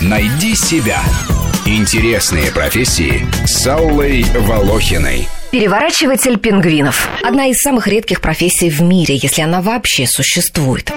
Найди себя. Интересные профессии с Аллой Волохиной. Переворачиватель пингвинов. Одна из самых редких профессий в мире, если она вообще существует.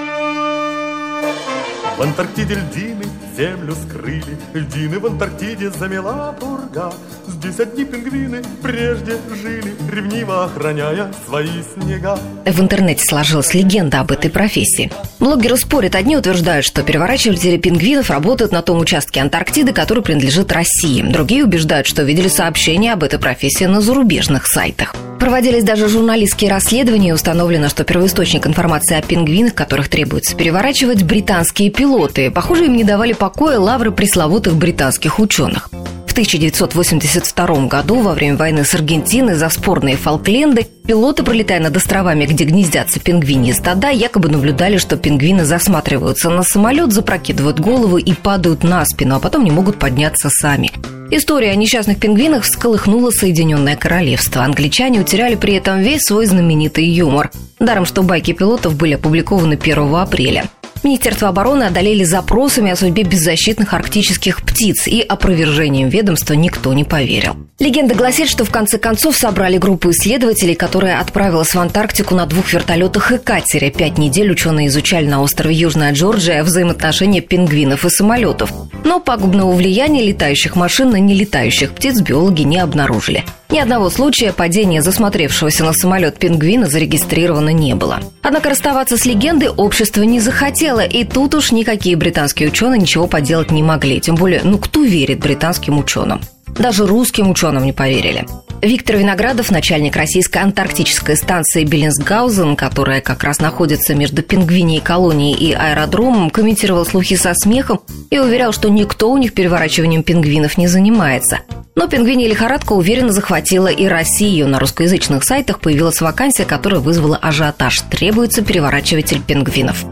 В Антарктиде льдины землю скрыли, Льдины в Антарктиде замела пурга. Здесь одни пингвины прежде жили, Ревниво охраняя свои снега. В интернете сложилась легенда об этой профессии. Блогеры спорят. Одни утверждают, что переворачиватели пингвинов работают на том участке Антарктиды, который принадлежит России. Другие убеждают, что видели сообщения об этой профессии на зарубежных сайтах. Проводились даже журналистские расследования и установлено, что первоисточник информации о пингвинах, которых требуется переворачивать, британские пилоты. Похоже, им не давали покоя лавры пресловутых британских ученых. В 1982 году, во время войны с Аргентиной за спорные Фолкленды, пилоты, пролетая над островами, где гнездятся пингвини стада, якобы наблюдали, что пингвины засматриваются на самолет, запрокидывают голову и падают на спину, а потом не могут подняться сами. История о несчастных пингвинах всколыхнула Соединенное Королевство. Англичане утеряли при этом весь свой знаменитый юмор. Даром, что байки пилотов были опубликованы 1 апреля. Министерство обороны одолели запросами о судьбе беззащитных арктических птиц, и опровержением ведомства никто не поверил. Легенда гласит, что в конце концов собрали группу исследователей, которая отправилась в Антарктику на двух вертолетах и катере. Пять недель ученые изучали на острове Южная Джорджия взаимоотношения пингвинов и самолетов. Но пагубного влияния летающих машин на нелетающих птиц биологи не обнаружили. Ни одного случая падения засмотревшегося на самолет пингвина зарегистрировано не было. Однако расставаться с легендой общество не захотело, и тут уж никакие британские ученые ничего поделать не могли. Тем более, ну кто верит британским ученым? Даже русским ученым не поверили. Виктор Виноградов, начальник российской антарктической станции Беллинсгаузен, которая как раз находится между пингвиней колонией и аэродромом, комментировал слухи со смехом и уверял, что никто у них переворачиванием пингвинов не занимается. Но пингвинья лихорадка уверенно захватила и Россию. На русскоязычных сайтах появилась вакансия, которая вызвала ажиотаж. Требуется переворачиватель пингвинов.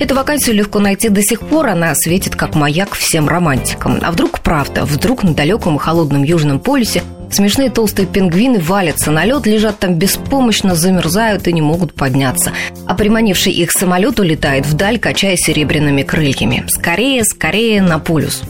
Эту вакансию легко найти до сих пор, она светит как маяк всем романтикам. А вдруг правда, вдруг на далеком и холодном Южном полюсе Смешные толстые пингвины валятся на лед, лежат там беспомощно, замерзают и не могут подняться. А приманивший их самолет улетает вдаль, качая серебряными крыльями. Скорее, скорее на полюс.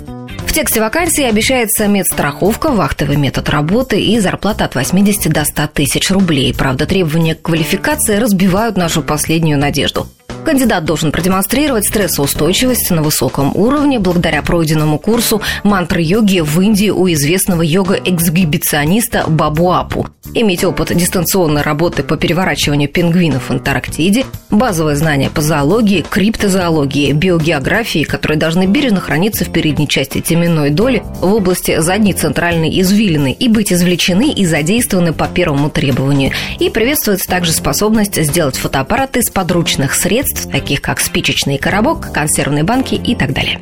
Тексте вакансии обещается медстраховка, вахтовый метод работы и зарплата от 80 до 100 тысяч рублей. Правда, требования к квалификации разбивают нашу последнюю надежду. Кандидат должен продемонстрировать стрессоустойчивость на высоком уровне благодаря пройденному курсу мантры-йоги в Индии у известного йога-эксгибициониста Бабу Апу, иметь опыт дистанционной работы по переворачиванию пингвинов в Антарктиде, базовые знания по зоологии, криптозоологии, биогеографии, которые должны бережно храниться в передней части теменной доли в области задней центральной извилины и быть извлечены и задействованы по первому требованию. И приветствуется также способность сделать фотоаппараты из подручных средств таких как спичечный коробок, консервные банки и так далее.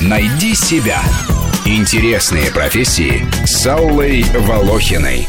Найди себя. Интересные профессии с Аллой Волохиной.